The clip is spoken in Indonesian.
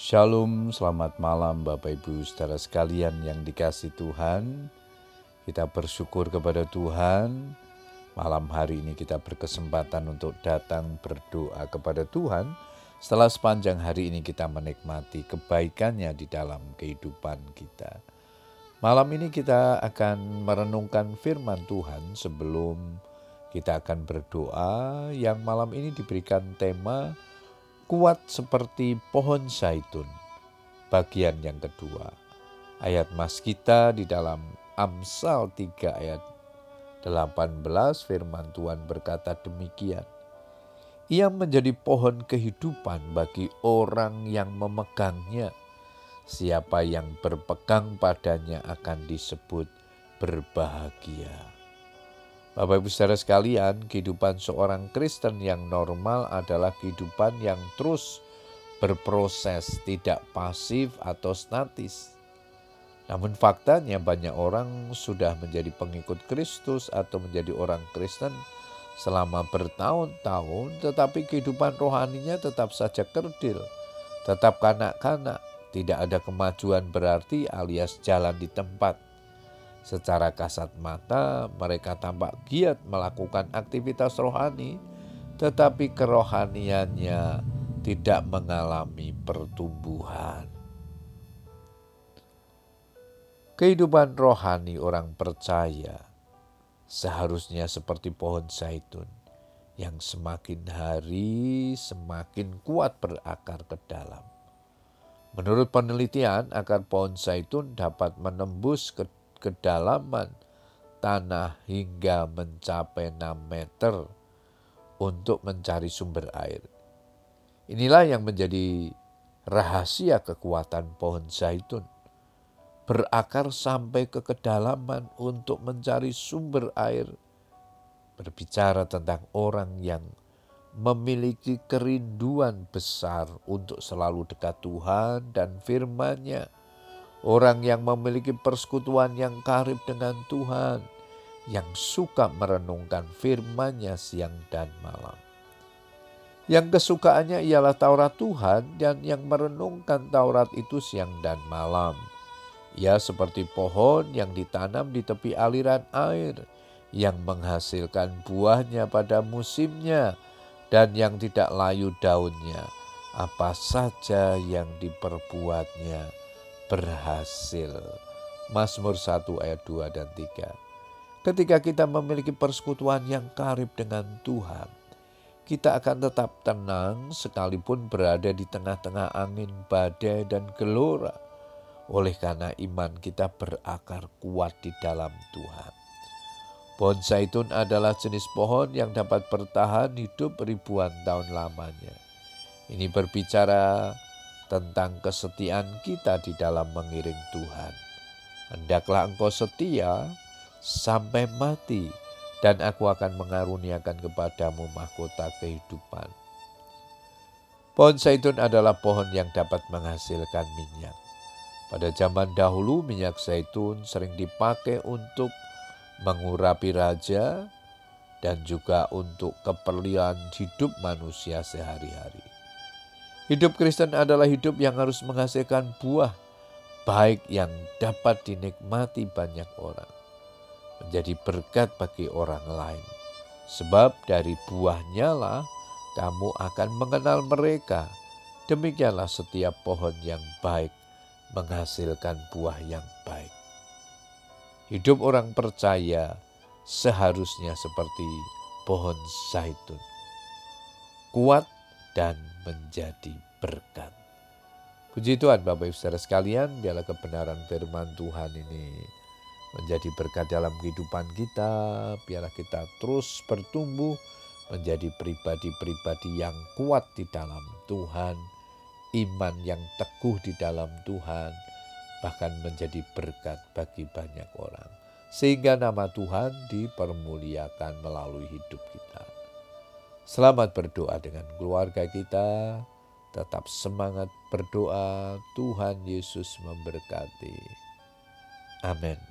Shalom, selamat malam Bapak Ibu saudara sekalian yang dikasih Tuhan. Kita bersyukur kepada Tuhan. Malam hari ini kita berkesempatan untuk datang berdoa kepada Tuhan. Setelah sepanjang hari ini kita menikmati kebaikannya di dalam kehidupan kita. Malam ini kita akan merenungkan firman Tuhan sebelum kita akan berdoa yang malam ini diberikan tema kuat seperti pohon zaitun. Bagian yang kedua, ayat mas kita di dalam Amsal 3 ayat 18 firman Tuhan berkata demikian. Ia menjadi pohon kehidupan bagi orang yang memegangnya. Siapa yang berpegang padanya akan disebut berbahagia. Bapak Ibu saudara sekalian, kehidupan seorang Kristen yang normal adalah kehidupan yang terus berproses, tidak pasif atau statis. Namun faktanya banyak orang sudah menjadi pengikut Kristus atau menjadi orang Kristen selama bertahun-tahun tetapi kehidupan rohaninya tetap saja kerdil, tetap kanak-kanak, tidak ada kemajuan berarti alias jalan di tempat Secara kasat mata, mereka tampak giat melakukan aktivitas rohani, tetapi kerohaniannya tidak mengalami pertumbuhan. Kehidupan rohani orang percaya seharusnya seperti pohon zaitun yang semakin hari semakin kuat berakar ke dalam. Menurut penelitian, akar pohon zaitun dapat menembus ke kedalaman tanah hingga mencapai 6 meter untuk mencari sumber air. Inilah yang menjadi rahasia kekuatan pohon zaitun. Berakar sampai ke kedalaman untuk mencari sumber air. Berbicara tentang orang yang memiliki kerinduan besar untuk selalu dekat Tuhan dan firman-Nya Orang yang memiliki persekutuan yang karib dengan Tuhan, yang suka merenungkan firman-Nya siang dan malam. Yang kesukaannya ialah Taurat Tuhan dan yang merenungkan Taurat itu siang dan malam. Ia seperti pohon yang ditanam di tepi aliran air, yang menghasilkan buahnya pada musimnya dan yang tidak layu daunnya. Apa saja yang diperbuatnya berhasil. Mazmur 1 ayat 2 dan 3. Ketika kita memiliki persekutuan yang karib dengan Tuhan, kita akan tetap tenang sekalipun berada di tengah-tengah angin badai dan gelora. Oleh karena iman kita berakar kuat di dalam Tuhan. Pohon zaitun adalah jenis pohon yang dapat bertahan hidup ribuan tahun lamanya. Ini berbicara tentang kesetiaan kita di dalam mengiring Tuhan. Hendaklah engkau setia sampai mati, dan aku akan mengaruniakan kepadamu mahkota kehidupan. Pohon zaitun adalah pohon yang dapat menghasilkan minyak. Pada zaman dahulu, minyak zaitun sering dipakai untuk mengurapi raja dan juga untuk keperluan hidup manusia sehari-hari. Hidup Kristen adalah hidup yang harus menghasilkan buah baik yang dapat dinikmati banyak orang. Menjadi berkat bagi orang lain. Sebab dari buahnya lah kamu akan mengenal mereka. Demikianlah setiap pohon yang baik menghasilkan buah yang baik. Hidup orang percaya seharusnya seperti pohon zaitun. Kuat dan menjadi berkat. Puji Tuhan Bapak Ibu Saudara sekalian, biarlah kebenaran firman Tuhan ini menjadi berkat dalam kehidupan kita, biarlah kita terus bertumbuh menjadi pribadi-pribadi yang kuat di dalam Tuhan, iman yang teguh di dalam Tuhan, bahkan menjadi berkat bagi banyak orang. Sehingga nama Tuhan dipermuliakan melalui hidup kita. Selamat berdoa dengan keluarga kita. Tetap semangat berdoa. Tuhan Yesus memberkati. Amin.